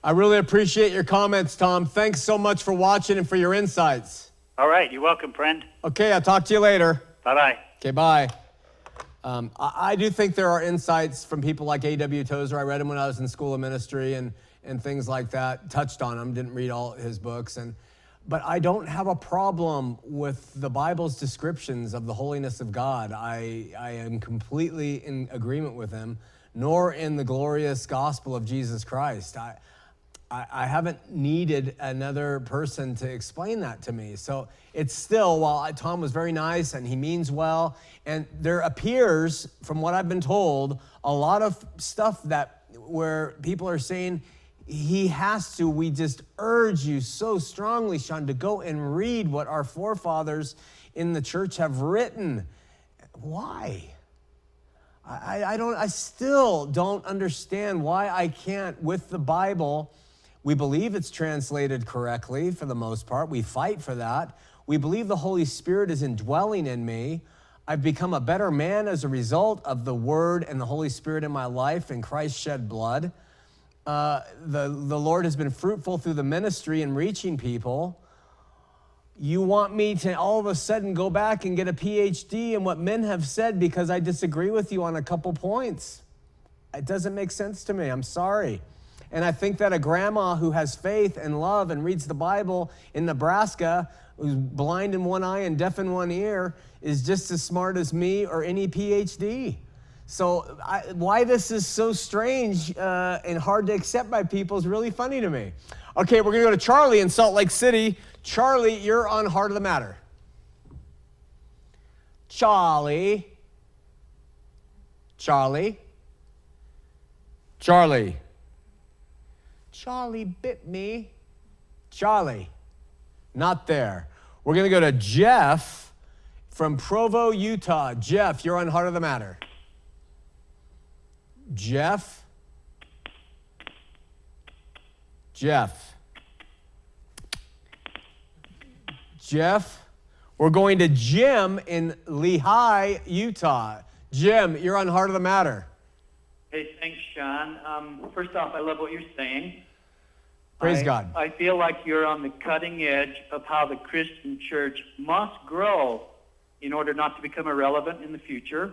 I really appreciate your comments, Tom. Thanks so much for watching and for your insights. All right, you're welcome, friend. Okay, I'll talk to you later. Bye bye. Okay, bye. Um, I, I, do think there are insights from people like A.W. Tozer. I read him when I was in school of ministry and, and things like that, touched on him, didn't read all his books. And but I don't have a problem with the Bible's descriptions of the holiness of God. I, I am completely in agreement with him, nor in the glorious gospel of Jesus Christ. I, I, I haven't needed another person to explain that to me. So it's still, while Tom was very nice and he means well, and there appears, from what I've been told, a lot of stuff that where people are saying, he has to. We just urge you so strongly, Shawn, to go and read what our forefathers in the church have written. Why? I, I, don't, I still don't understand why I can't, with the Bible, we believe it's translated correctly for the most part. We fight for that. We believe the Holy Spirit is indwelling in me. I've become a better man as a result of the Word and the Holy Spirit in my life and Christ's shed blood. Uh, the, the Lord has been fruitful through the ministry and reaching people. You want me to all of a sudden go back and get a PhD in what men have said because I disagree with you on a couple points. It doesn't make sense to me. I'm sorry. And I think that a grandma who has faith and love and reads the Bible in Nebraska, who's blind in one eye and deaf in one ear, is just as smart as me or any PhD. So, I, why this is so strange uh, and hard to accept by people is really funny to me. Okay, we're to go to Charlie in Salt Lake City. Charlie, you're on Heart of the Matter. Charlie. Charlie. Charlie. Charlie bit me. Charlie. Not there. We're to go to Jeff from Provo, Utah. Jeff, you're on Heart of the Matter. Jeff. Jeff. Jeff. We're going to Jim in Lehi, Utah. Jim, you're on Heart of the Matter. Hey, thanks, Shawn. Um, first off, I love what you're saying. Praise I, God. I feel like you're on the cutting edge of how the Christian church must grow in order not to become irrelevant in the future.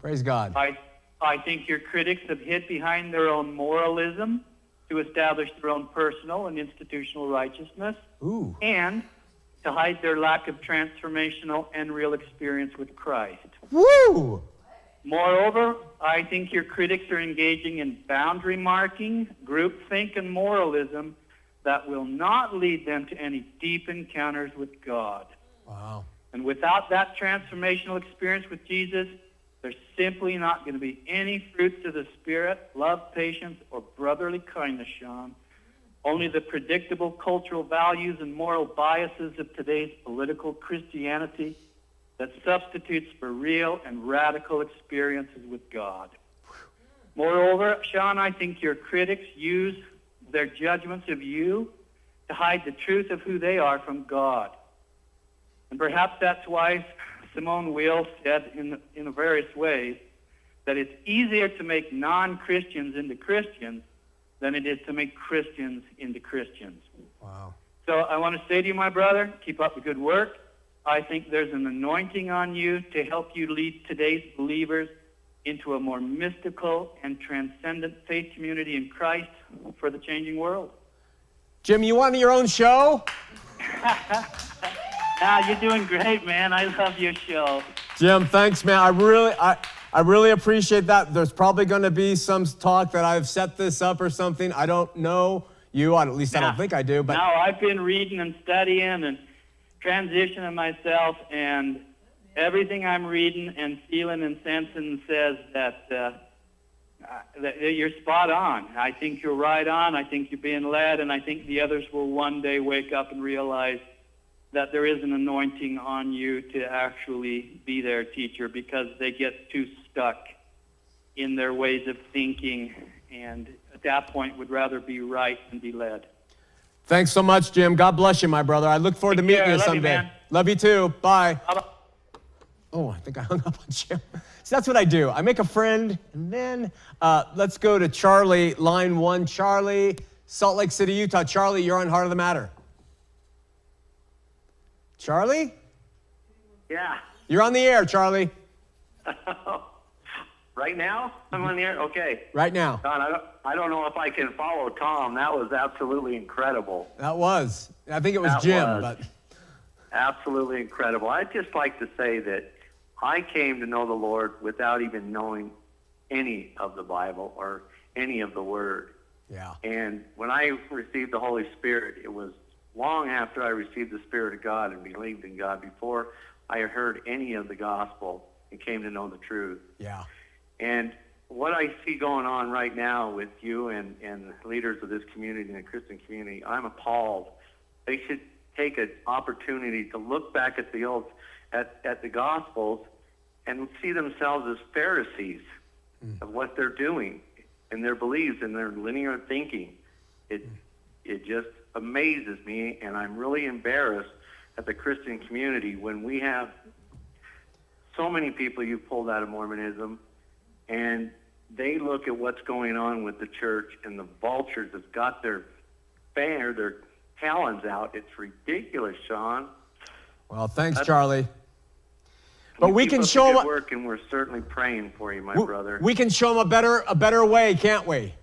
Praise God. I, I think your critics have hid behind their own moralism to establish their own personal and institutional righteousness Ooh. and to hide their lack of transformational and real experience with Christ. Woo! Moreover, I think your critics are engaging in boundary marking, groupthink, and moralism that will not lead them to any deep encounters with God. Wow. And without that transformational experience with Jesus, there's simply not going to be any fruits of the Spirit, love, patience, or brotherly kindness, Shawn. Only the predictable cultural values and moral biases of today's political Christianity that substitutes for real and radical experiences with God. Moreover, Shawn, I think your critics use their judgments of you to hide the truth of who they are from God. And perhaps that's why Simone Weil said in, in various ways that it's easier to make non-Christians into Christians than it is to make Christians into Christians. Wow. So I want to say to you, my brother, keep up the good work. I think there's an anointing on you to help you lead today's believers into a more mystical and transcendent faith community in Christ for the changing world. Jim, you want your own show? Ah, you're doing great, man. I love your show. Jim, thanks, man. I really, I, I really appreciate that. There's probably going to be some talk that I've set this up or something. I don't know you. At least I don't think I do. But no, I've been reading and studying and transitioning myself, and everything I'm reading and feeling and sensing says that, uh, uh, that you're spot on. I think you're right on. I think you're being led, and I think the others will one day wake up and realize that there is an anointing on you to actually be their teacher because they get too stuck in their ways of thinking and at that point would rather be right than be led. thanks so much, Jim. God bless you, my brother. I look forward to meeting care. you Love you, someday. man. Love you too. Bye. About- Oh, I think I hung up on Jim. So that's what I do. I make a friend, and then uh, let's go to Charlie, line one. Charlie, Salt Lake City, Utah. Charlie, you're on Heart of the Matter. Charlie, Yeah. you're on the air, Charlie, right now? I'm on the air? Okay. right now. Don, I don't, I don't know if I can follow Tom. That was absolutely incredible. That was. I think it was That Jim, was. but Absolutely incredible. I'd just like to say that I came to know the Lord without even knowing any of the Bible or any of the Word. yeah. And when I received the Holy Spirit, it was long after I received the Spirit of God and believed in God before I heard any of the gospel and came to know the truth. Yeah. And what I see going on right now with you and, and the leaders of this community and the Christian community, I'm appalled. They should take an opportunity to look back at the old, at, at the Gospels and see themselves as Pharisees hmm. of what they're doing and their beliefs and their linear thinking. It, it just amazes me, and I'm really embarrassed at the Christian community when we have so many people you've pulled out of Mormonism, and they look at what's going on with the church, and the vultures have got their banner, their talons out. It's ridiculous, Shawn. Well, thanks, That's- Charlie. But You we can show them. work, and we're certainly praying for you, my We, brother. we can show them a better a better way, can't we?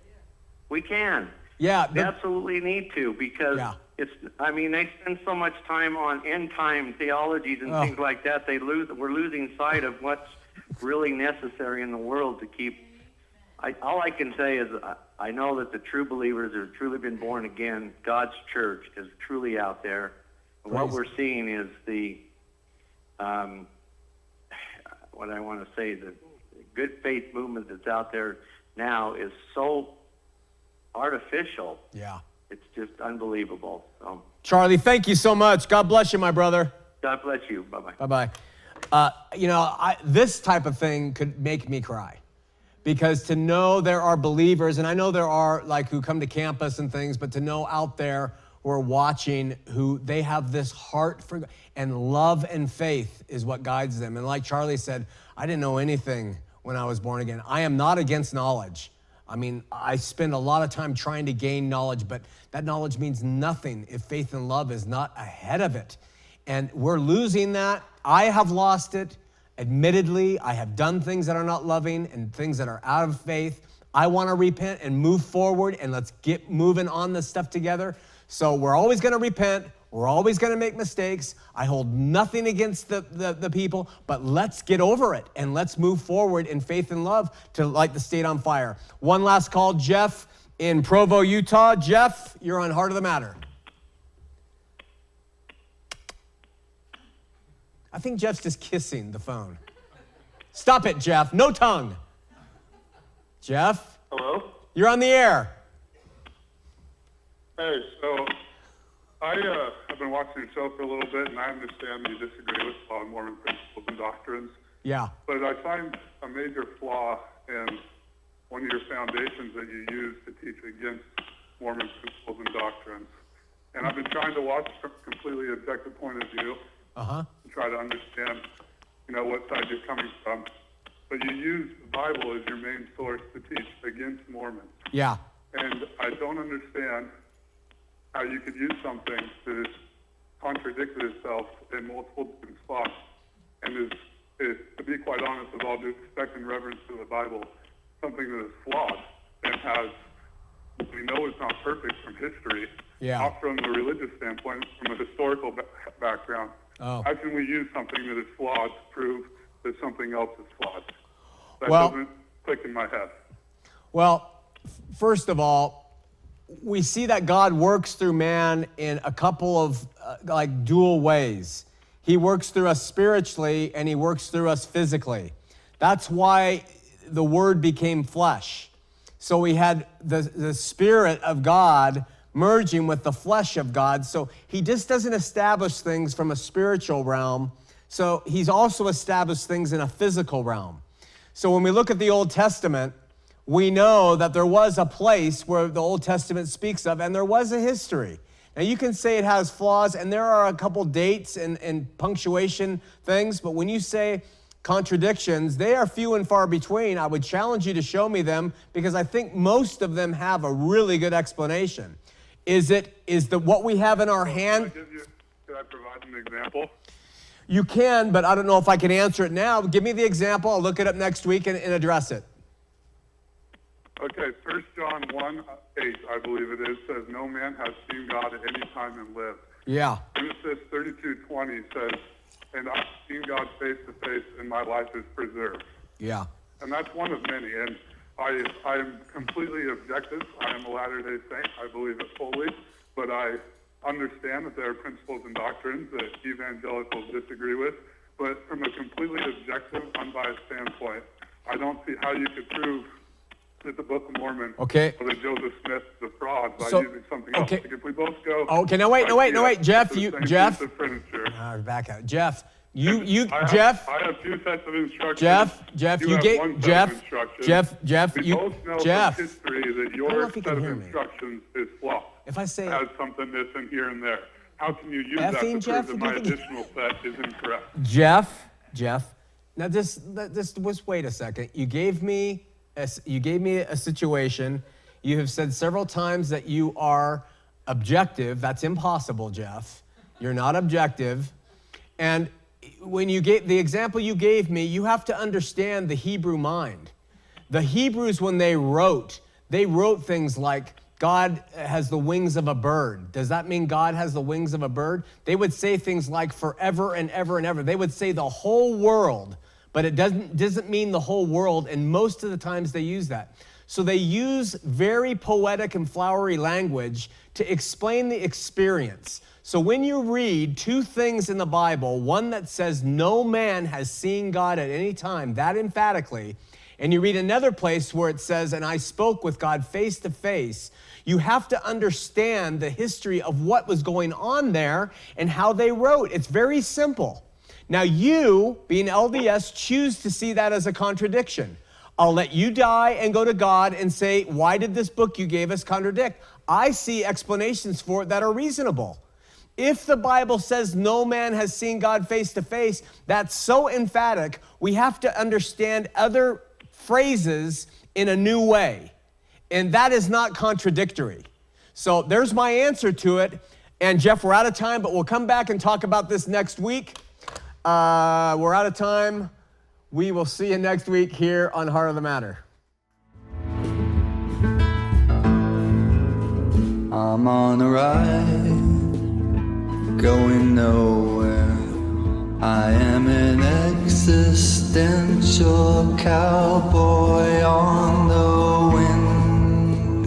We can. Yeah. They absolutely need to because Yeah. it's. I mean, they spend so much time on end time theologies and Oh. things like that. They lose. We're losing sight of what's really necessary in the world to keep. I, all I can say is I, I know that the true believers who have truly been born again, God's church is truly out there. And what we're seeing is the, um, what I want to say, the good faith movement that's out there now is so artificial. yeah. It's just unbelievable. So Charlie, thank you so much. God bless you, my brother. God bless you. Bye bye. Bye bye. Uh, you know, I, this type of thing could make me cry because to know there are believers, and I know there are like who come to campus and things, but to know out there who are watching who they have this heart for and love and faith is what guides them. And like Charlie said, I didn't know anything when I was born again. I am not against knowledge. I mean, I spend a lot of time trying to gain knowledge, but that knowledge means nothing if faith and love is not ahead of it. And we're losing that. I have lost it. Admittedly, I have done things that are not loving and things that are out of faith. I want to repent and move forward and let's get moving on this stuff together. So we're always going to repent. We're always going to make mistakes. I hold nothing against the, the, the, people, but let's get over it and let's move forward in faith and love to light the state on fire. One last call, Jeff in Provo, Utah. Jeff, you're on Heart of the Matter. I think Jeff's just kissing the phone. Stop it, Jeff. No tongue. Jeff? Hello? You're on the air. Hey, so I uh, have been watching your show for a little bit, and I understand you disagree with a lot of Mormon principles and doctrines. Yeah. But I find a major flaw in one of your foundations that you use to teach against Mormon principles and doctrines. And I've been trying to watch from a completely objective point of view Uh huh. to try to understand, you know, what side you're coming from. But you use the Bible as your main source to teach against Mormons. Yeah. And I don't understand how you could use something that has contradicted itself in multiple different spots and is, is, to be quite honest, with all due respect and reverence to the Bible, something that is flawed and has, we know it's not perfect from history, Yeah. not from a religious standpoint, from a historical ba- background. Oh. How can we use something that is flawed to prove that something else is flawed? That Well- doesn't click in my head. Well, first of all, we see that God works through man in a couple of uh, like dual ways. He works through us spiritually and he works through us physically. That's why the word became flesh. So we had the, the spirit of God merging with the flesh of God. So he just doesn't establish things from a spiritual realm. So he's also established things in a physical realm. So when we look at the Old Testament, we know that there was a place where the Old Testament speaks of, and there was a history. Now, you can say it has flaws, and there are a couple dates and, and punctuation things, but when you say contradictions, they are few and far between. I would challenge you to show me them because I think most of them have a really good explanation. Is it is the what we have in our hand? Can I, give you, can I provide an example? You can, but I don't know if I can answer it now. Give me the example. I'll look it up next week and, and address it. Okay, First John 1 8, I believe it is, says, No man has seen God at any time and lived. Yeah. Genesis 32 20 says, And I've seen God face to face, and my life is preserved. Yeah. And that's one of many. And I, I am completely objective. I am a Latter day Saint. I believe it fully. But I understand that there are principles and doctrines that evangelicals disagree with. But from a completely objective, unbiased standpoint, I don't see how you could prove that the Book of Mormon Okay. or that Joseph Smith a fraud by So- using something else. okay. Like if we both go. Okay, no, wait, no, wait, no, wait, Jeff, you- Jeff. piece of furniture. All right, back out. Jeff, you, you, I have, Jeff, I have two sets of instructions. Jeff, Jeff, you gave- one Jeff. Jeff, Jeff, we you- both know Jeff. from history that I don't know your you set of hear me. is flawed. If I say- has something missing here and there. How can you use that to Effing prove Jeff, that my you additional set is incorrect? Jeff, Jeff. Now this, this was. Wait a second. You gave me, you gave me a situation. You have said several times that you are objective. That's impossible, Jeff. You're not objective. And when you gave the example you gave me, you have to understand the Hebrew mind. The Hebrews, when they wrote, they wrote things like, God has the wings of a bird. Does that mean God has the wings of a bird? They would say things like forever and ever and ever. They would say the whole world, but it doesn't, doesn't mean the whole world. And most of the times they use that. So they use very poetic and flowery language to explain the experience. So when you read two things in the Bible, one that says no man has seen God at any time, that emphatically, and you read another place where it says, and I spoke with God face to face, you have to understand the history of what was going on there and how they wrote. It's very simple. Now, you, being LDS, choose to see that as a contradiction. I'll let you die and go to God and say, Why did this book you gave us contradict? I see explanations for it that are reasonable. If the Bible says no man has seen God face to face, that's so emphatic, we have to understand other phrases in a new way. and that is not contradictory. So there's my answer to it. And Jeff, we're out of time, but we'll come back and talk about this next week. Uh, we're out of time. We will see you next week here on Heart of the Matter. I'm on a ride, going nowhere. I am an existential cowboy on the wind.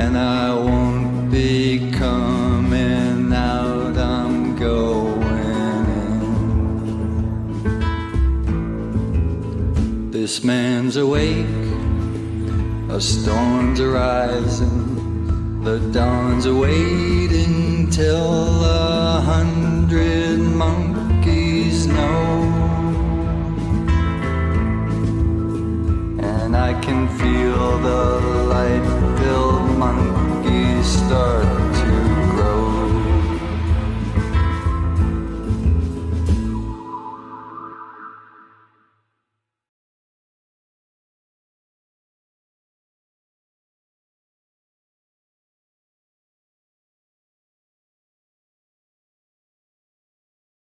And I won't be coming out, This man's awake, a storm's arising, the dawn's awaiting till a hundred monkeys know. And I can feel the light-filled monkeys start